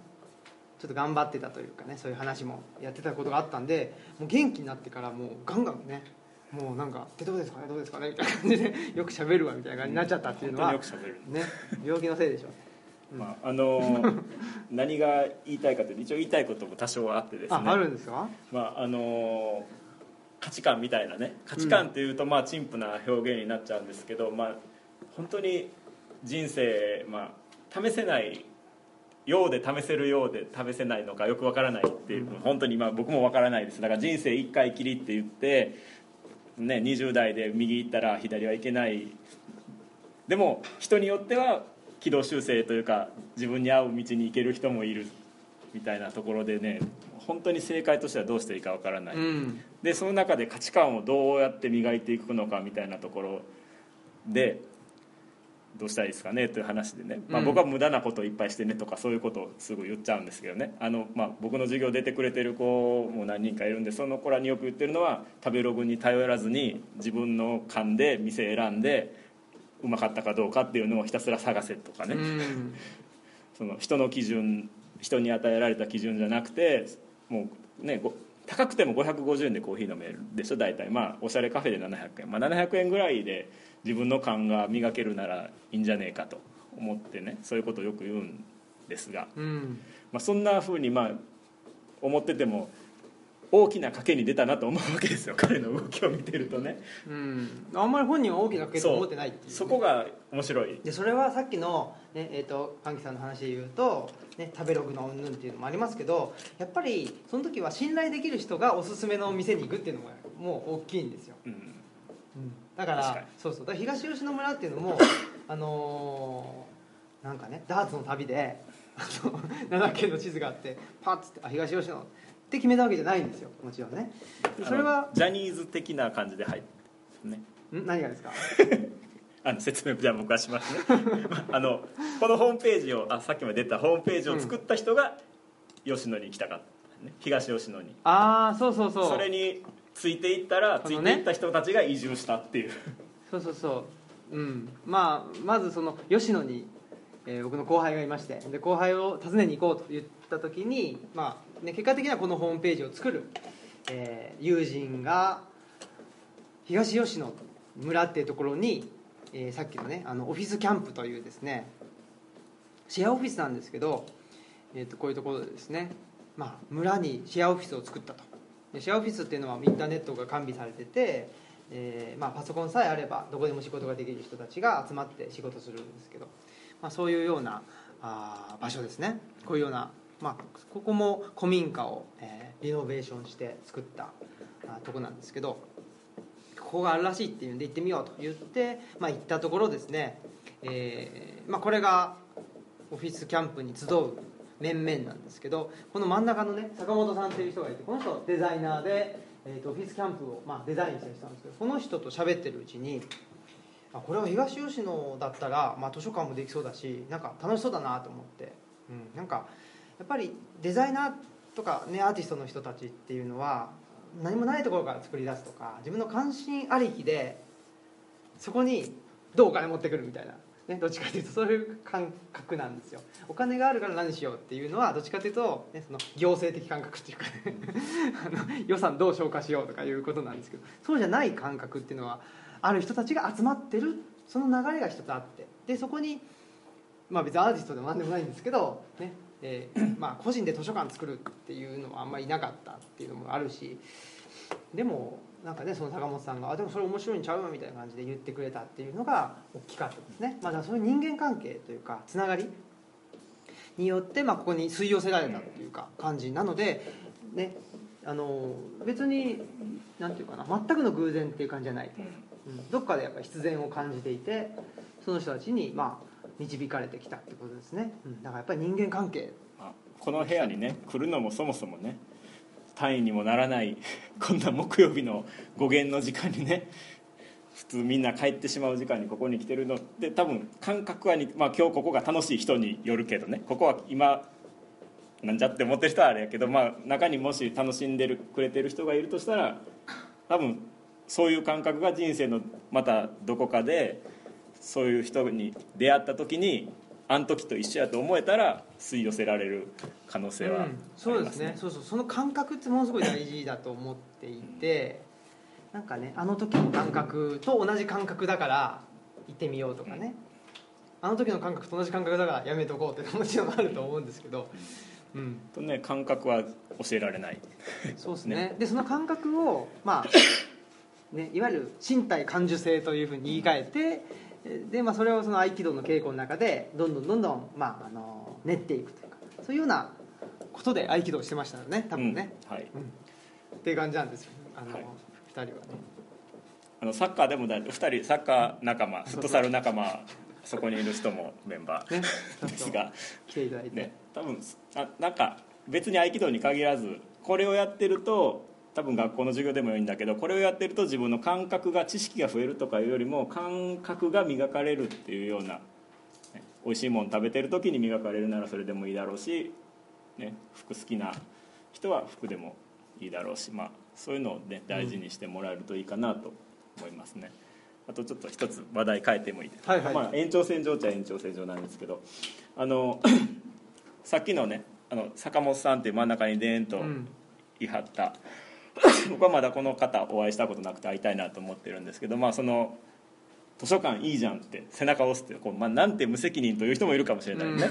ちょっと頑張ってたというかねそういう話もやってたことがあったんでもう元気になってからもうガンガンねもうなんか「でどうですかね？どうですかね」みたいな感じで [LAUGHS] よく喋るわみたいな感じになっちゃったっていうのはね病気のせいでしょ。まああの [LAUGHS] 何が言いたいかというと一応言いたいことも多少あってですね。ああるんですか？まああの価値観みたいなね価値観っていうとまあ陳腐な表現になっちゃうんですけど、まあ本当に人生、まあ、試せないようで試せるようで試せないのかよくわからないっていう、本当にまあ僕もわからないです。だから人生一回きりって言って、ね、20代で右行ったら左はいけない。でも人によっては軌道修正というか自分に合う道に行ける人もいるみたいなところでね本当に正解としてはどうしていいかわからない、うん。でその中で価値観をどうやって磨いていくのかみたいなところでどうしたらいいですかねという話でね、まあ、うん。僕は無駄なことをいっぱいしてねとかそういうことをすぐ言っちゃうんですけどね。あの、まあ、僕の授業出てくれてる子も何人かいるんでその子らによく言ってるのは食べログに頼らずに自分の勘で店選んでうまかったかどうかっていうのをひたすら探せとかね、うん。その人の基準人に与えられた基準じゃなくてもうねご高くても550円でコーヒー飲めるでしょ大体。まあおしゃれカフェで700円、まあ、700円ぐらいで自分の勘が磨けるならいいんじゃねえかと思ってねそういうことをよく言うんですが、うん。まあ、そんなふうにまあ思ってても大きな賭けに出たなと思うわけですよ。[LAUGHS] 彼の動きを見てるとね。うん。あんまり本人は大きな賭けと思ってないっていうね。そこが面白い。でそれはさっきの、ねえー、と歓喜さんの話で言うと、ね、食べログのうんぬんっていうのもありますけどやっぱりその時は信頼できる人がおすすめの店に行くっていうのがもう大きいんですよ、うん。だから確かに。そうそう。だから東吉野村っていうのもあのーなんかねダーツの旅であの [LAUGHS] 7県の地図があってパッつってあ東吉野って決めたわけじゃないんですよもちろんね。でそれは。ジャニーズ的な感じで入ってね。ん？何がですか？[LAUGHS] あの説明じゃあ僕はしますね。[LAUGHS] あのこのホームページをあさっきも出たホームページを作った人が吉野に行きたかった、ね、東吉野に。ああそうそうそう。それについていったら、ついていった人たちが移住したっていう。そうそうそう。うん。まあまずその吉野に、えー僕の後輩がいまして。で後輩を訪ねに行こうと言った時に、まあね、結果的にはこのホームページを作る、えー友人が東吉野村っていうところに、えーさっきのねあのオフィスキャンプというですねシェアオフィスなんですけど、えー、とこういうところでですね、まあ、村にシェアオフィスを作ったと。シェアオフィスっていうのはインターネットが完備されてて、えーまあ、パソコンさえあればどこでも仕事ができる人たちが集まって仕事するんですけど、まあ、そういうようなあ場所ですね。こういうような、まあ、ここも古民家を、えーリノベーションして作ったあとこなんですけどここがあるらしいっていうんで行ってみようと言って、まあ、行ったところですね、えーまあ、これがオフィスキャンプに集う面々なんですけどこの真ん中のね坂本さんっていう人がいてこの人デザイナーで、えーとオフィスキャンプを、まあ、デザインしてたんですけどこの人と喋ってるうちにあこれは東吉野だったら、まあ、図書館もできそうだしなんか楽しそうだなと思って、うん、なんかやっぱりデザイナーとか、ね、アーティストの人たちっていうのは何もないところから作り出すとか自分の関心ありきでそこにどうお金持ってくるみたいな、ね、どっちかというとそういう感覚なんですよ。お金があるから何しようっていうのはどっちかというと、ね、その行政的感覚っていうかね [LAUGHS] あの予算どう消化しようとかいうことなんですけどそうじゃない感覚っていうのはある人たちが集まってるその流れが一つあってでそこにまあ別にアーティストでも何でもないんですけど、ねえー [CLEARS THROAT] まあ、個人で図書館作るっていうのはあんまりいなかったっていうのもあるしでもなんかねその坂本さんが「あでもそれ面白いんちゃう?」みたいな感じで言ってくれたっていうのが大きかったですね、まあ、だそういう人間関係というかつながりによって、まあ、ここに吸い寄せられたっていうか感じなので、ね、あの別になんていうかな全くの偶然っていう感じじゃない、うん、どっかでやっぱ必然を感じていてその人たちにまあ導かれてきたってことですね、うん、だからやっぱり人間関係。この部屋にね来るのもそもそもね単位にもならない [LAUGHS] こんな木曜日の語源の時間にね普通みんな帰ってしまう時間にここに来てるので多分感覚はに、まあ、今日ここが楽しい人によるけどねここは今なんじゃって思ってる人はあれやけど、まあ、中にもし楽しんでるくれてる人がいるとしたら多分そういう感覚が人生のまたどこかでそういう人に出会った時にあの時と一緒やと思えたら吸い寄せられる可能性はありうんそうですね。そうそう。その感覚ってものすごい大事だと思っていてなんかねあの時の感覚と同じ感覚だから行ってみようとかね。あの時の感覚と同じ感覚だからやめとこうってもちろんあると思うんですけど、うん、とね感覚は教えられない。そうですね。でその感覚をまあね、いわゆる身体感受性というふうに言い換えてえで、まあ、それをその合気道の稽古の中でどんどんどんどん、まあ、あの練っていくというかそういうようなことで合気道をしてましたよね多分ね、うんはい。うん。っていう感じなんですよ。あの、はい。2人はね。あのサッカーでもだ2人サッカー仲間フットサル仲間そこにいる人もメンバねーですが、来ていただいて、ね、多分あなんか別に合気道に限らずこれをやってると多分学校の授業でもいいんだけどこれをやってると自分の感覚が知識が増えるとかいうよりも感覚が磨かれるっていうような、ね、美味しいもの食べてる時に磨かれるならそれでもいいだろうし、ね、服好きな人は服でもいいだろうし、まあ、そういうのを、ね、大事にしてもらえるといいかなと思いますね。あとちょっと一つ話題変えてもいいですか、はいはい。まあ、延長線上っちゃ延長線上なんですけどあの [COUGHS] さっきのねあの坂本さんっていう真ん中にでーんとうん。いはった、[LAUGHS] 僕はまだこの方お会いしたことなくて会いたいなと思ってるんですけどまあその図書館いいじゃんって背中を押すってこう、まあ、なんて無責任という人もいるかもしれないよね、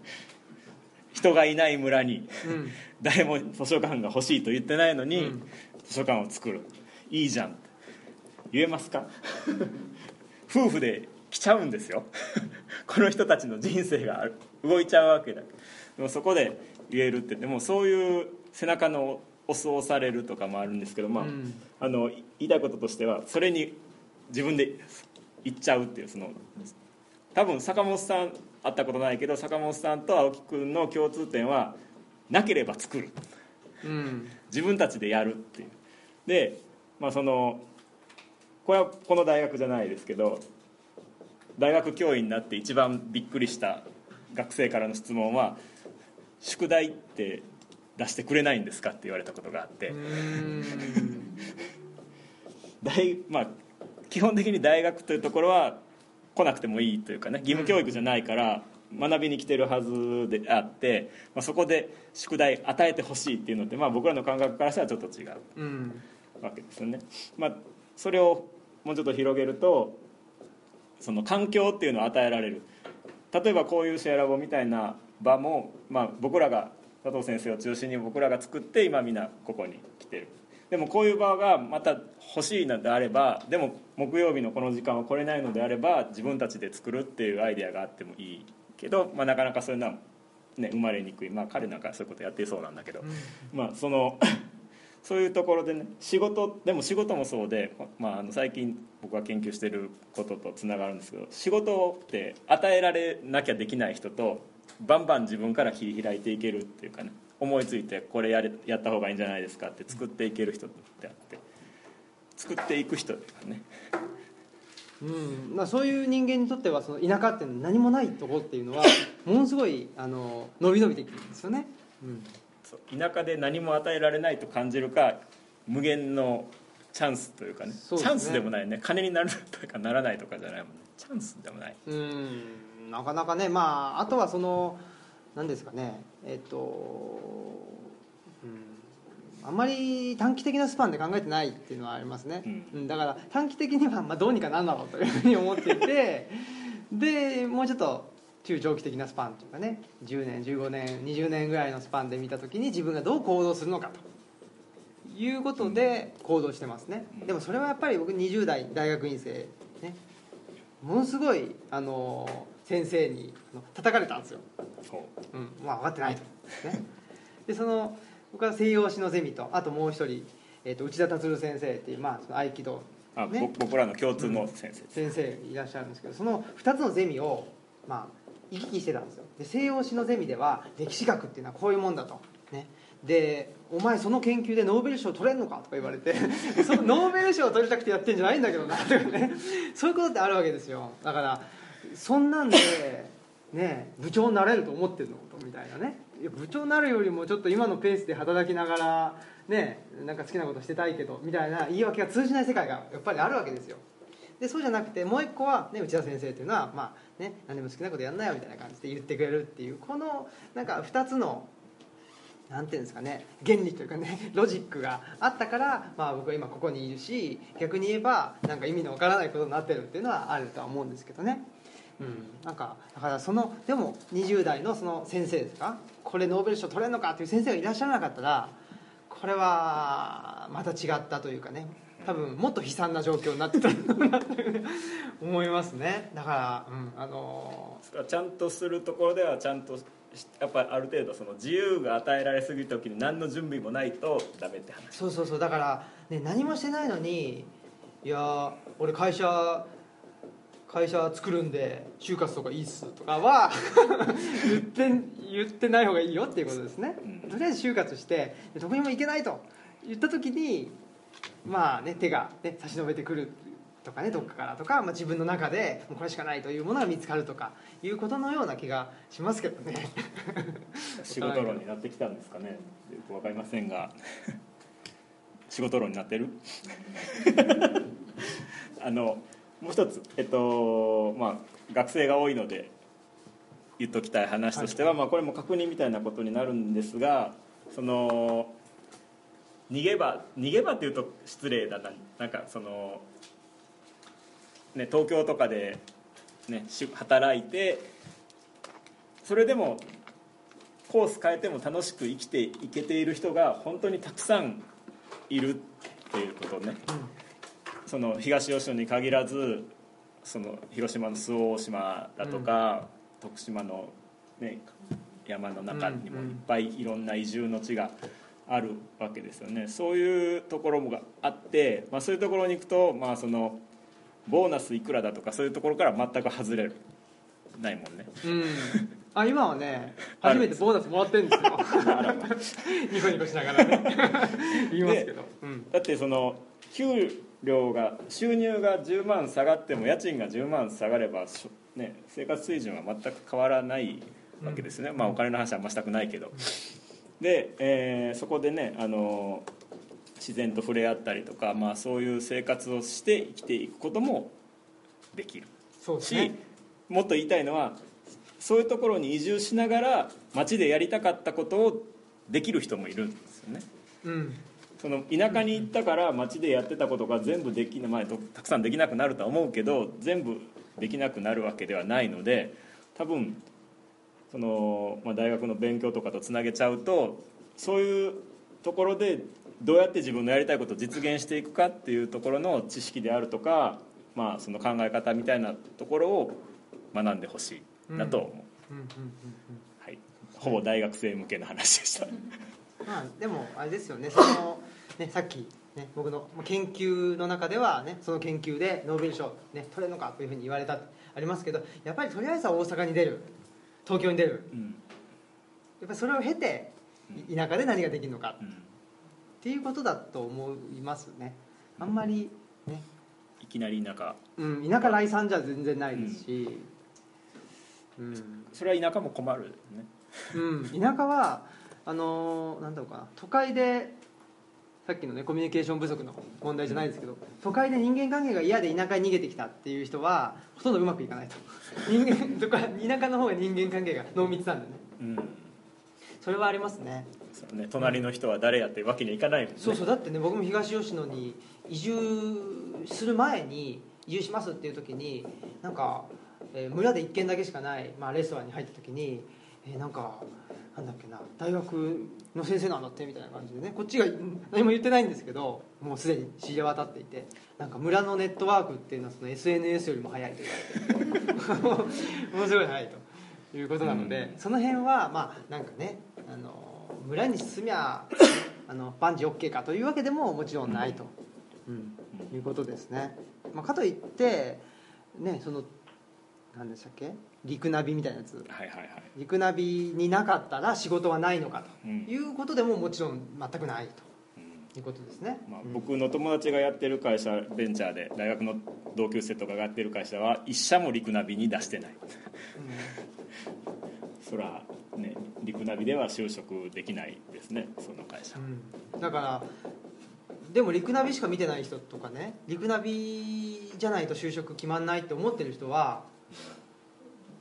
[LAUGHS] 人がいない村にうんうん。[LAUGHS] 誰も図書館が欲しいと言ってないのに、うん。図書館を作る。いいじゃんって言えますか？夫婦で来ちゃうんですよ。この人たちの人生がある。動いちゃうわけだ。でもそこで言えるってでもそういう背中の押す押されるとかもあるんですけど、まあうん。あの言いたいこととしてはそれに自分で言っちゃうっていうその多分坂本さん会ったことないけど坂本さんと青木君の共通点はなければ作る。うん。自分たちでやるっていう。でまあそのこれはこの大学じゃないですけど大学教員になって一番びっくりした学生からの質問は「宿題って出してくれないんですか?」って言われたことがあって、大まあ基本的に大学というところは来なくてもいいというかね義務教育じゃないから学びに来てるはずであって、まあ、そこで宿題与えてほしいっていうのって、まあ、僕らの感覚からしたらちょっと違ううんわけですよね、まあ、それをもうちょっと広げるとその環境っていうのを与えられる。例えばこういうシェアラボみたいな場も、まあ、僕らが佐藤先生を中心に僕らが作って今みんなここに来てる。でもこういう場がまた欲しいのであればでも木曜日のこの時間は来れないのであれば自分たちで作るっていうアイデアがあってもいいけど、まあ、なかなかそういうのは、ね、生まれにくい、まあ、彼なんかそういうことやっていそうなんだけど、まあその [LAUGHS] そういうところでね仕事でも仕事もそうで、まあ、あの最近僕が研究してることとつながるんですけど仕事って与えられなきゃできない人とバンバン自分から切り開いていけるっていうかね思いついてこれやれやった方がいいんじゃないですかって作っていける人ってあって作っていく人っていうかね。うんまあ、そういう人間にとってはその田舎って何もないところっていうのは [LAUGHS] ものすごいあの伸び伸びできるんですよね、うん、そう田舎で何も与えられないと感じるか無限のチャンスというかね。ね。チャンスでもないね。金になるとかならないとかじゃないもんね。チャンスでもない。うんなかなかねまああとはその何ですかねえっと、うん、あんまり短期的なスパンで考えてないっていうのはありますね、うん。うんだから短期的にはまあどうにかなんだろうというふうに思っていてでもうちょっと中長期的なスパンというかね10年15年20年ぐらいのスパンで見た時に自分がどう行動するのかと。いうことで行動してますね。でもそれはやっぱり僕20代大学院生ね。ものすごいあの先生に叩かれたんですよ、そう。うん、まあ分かってないと、ね、でその僕は西洋史のゼミとあともう一人、えー、と内田達先生っていう、まあ、その合気道。あ、ね。ぼ僕らの共通の先生です、先生いらっしゃるんですけどその2つのゼミを、まあ、行き来してたんですよ。で西洋史のゼミでは歴史学っていうのはこういうもんだと、ね、で「お前その研究でノーベル賞取れんのか?」とか言われて「[LAUGHS] そのノーベル賞取りたくてやってんじゃないんだけどな」とかね。そういうことってあるわけですよ。だからそんなんでね部長になれると思ってるの？とみたいなね。いや部長になるよりもちょっと今のペースで働きながらねなんか好きなことしてたいけどみたいな言い訳が通じない世界がやっぱりあるわけですよ。でそうじゃなくてもう一個は、ね、内田先生っていうのは、まあね、何でも好きなことやんなよみたいな感じで言ってくれるっていうこのなんか2つのなんていうんですかね原理というかね [LAUGHS] ロジックがあったから、まあ、僕は今ここにいるし逆に言えばなんか意味のわからないことになってるっていうのはあるとは思うんですけどね、うん、なんかだからそのでも20代のその先生ですかこれノーベル賞取れるのかっていう先生がいらっしゃらなかったらこれはまた違ったというかね。多分もっと悲惨な状況になってたなと思いますね。だから、うん、あのちゃんとするところではちゃんとしやっぱりある程度その自由が与えられすぎる時に何の準備もないとダメって話。そうそうそう。だから、ね、何もしてないのに「いやー俺会社会社作るんで就活とかいいっす」とかは [LAUGHS] 言って言ってない方がいいよっていうことですね、うん。とりあえず就活してでどこにも行けないと。言った時にまあね手が、ね、差し伸べてくるとかねどっかからとか、まあ、自分の中でもうこれしかないというものが見つかるとかいうことのような気がしますけどね。[LAUGHS] 仕事論になってきたんですかね。よく分かりませんが。[LAUGHS] 仕事論になってる？あのもう一つえっとまあ学生が多いので言っときたい話としては、まあ、これも確認みたいなことになるんですがその逃げ場逃げ場っていうと失礼だな。なんかその、ね、東京とかで、ね、し働いてそれでもコース変えても楽しく生きていけている人が本当にたくさんいるっていうことね、その東吉野に限らずその広島の周防大島だとか、徳島の、ね、山の中にもいっぱいいろんな移住の地があるわけですよね。そういうところもがあって、まあ、そういうところに行くと、まあ、そのボーナスいくらだとかそういうところから全く外れるないもんね。うん。あ今はね初めてボーナスもらってるんですよ。[LAUGHS] [LAUGHS] ニコニコしながらね。[LAUGHS] 言いますけど、うん、だってその給料が収入が10万下がっても家賃が10万下がれば、ね、生活水準は全く変わらないわけですね、まあお金の話はあんましたくないけど。で、えーそこでねあの自然と触れ合ったりとか、まあ、そういう生活をして生きていくこともできる。し、そうですね。もっと言いたいのはそういうところに移住しながら町でやりたかったことをできる人もいるんですよね。うんその田舎に行ったから町でやってたことが全部できな、まあ、とたくさんできなくなるとは思うけど全部できなくなるわけではないので多分その、まあ、大学の勉強とかとつなげちゃうとそういうところでどうやって自分のやりたいことを実現していくかっていうところの知識であるとか、まあ、その考え方みたいなところを学んでほしいなと思う、うん。うん。うん。はい、ほぼ大学生向けの話でした。うんまあでもあれですよねそのね [LAUGHS] さっきね僕のまあ研究の中ではねその研究でノーベル賞ね取れるのかというふうに言われたありますけどやっぱりとりあえずは大阪に出る東京に出る。うん。やっぱりそれを経てい田舎で何ができるのか。うん。っていうことだと思いますね。あんまりね、いきなりなんかうん、田舎来産じゃ全然ないですし、うん。それは田舎も困るね。うん、田舎はあのーなんだろうかな。都会でさっきのねコミュニケーション不足の問題じゃないですけど都会で人間関係が嫌で田舎に逃げてきたっていう人はほとんどうまくいかないと。[LAUGHS] 人間とか田舎の方が人間関係が濃密なんでね。うん。それはありますね。そうね隣の人は誰やっていうわけにはいかないもんね。そうそうだってね僕も東吉野に移住する前に移住しますっていう時になんか、えー村で1軒だけしかない、まあ、レストランに入った時に、えーなんかなんだっけな大学の先生なんだってみたいな感じでね。こっちがうん何も言ってないんですけどもうすでに知れ渡っていてなんか村のネットワークっていうのはその SNS よりも早いと言われてものすごい早いということなので、うん。その辺はまあなんかねあの村に住みゃあの万事 OK かというわけでももちろんないと、うん。いうことですね、まあ、かといってねその何でしたっけ？陸ナビみたいなやつ。はいはいはい。陸ナビになかったら仕事はないのかうん。ということでももちろん全くないうん。ということですね、まあう、ん。僕の友達がやってる会社ベンチャーで大学の同級生とかがやってる会社は一社も陸ナビに出してない。そらね陸ナビでは就職できないですねその会社。うん。だからでも陸ナビしか見てない人とかね陸ナビじゃないと就職決まんないって思ってる人は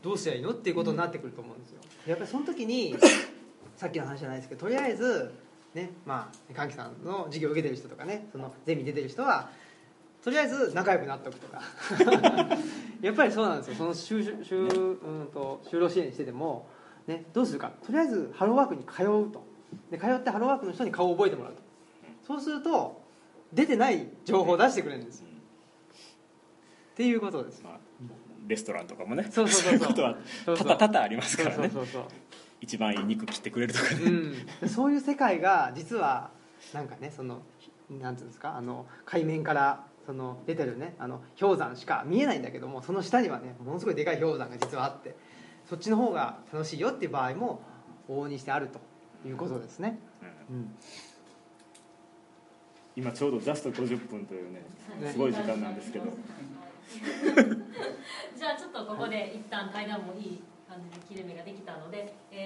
どうすりゃいいのっていうことになってくると思うんですよ。やっぱりその時に [LAUGHS] さっきの話じゃないですけどとりあえずねまあ歓喜さんの授業を受けてる人とかねそのゼミ出てる人はとりあえず仲良くなっておくとか。[LAUGHS] やっぱりそうなんですよ。その就就うんと就労支援してても、ね、どうするか。とりあえずハローワークに通うと。で通ってハローワークの人に顔を覚えてもらうと。そうすると出てない情報を出してくれるんですよ。っていうことです。まあ、レストランとかもね。そうそうそうそう。いうことはそうそう。多々多々ありますからね。そうそうそう一番いい肉切ってくれるとかね、うん、そういう世界が実はなんかねそのなんていうんですかあの海面からその出てるねあの氷山しか見えないんだけどもその下にはねものすごいでかい氷山が実はあってそっちの方が楽しいよっていう場合も往々にしてあるということですね、うん。うん、今ちょうどジャスト50分というねねすごい時間なんですけどじゃあちょっとここで一旦対談もいい感じで切れ目ができたので、えー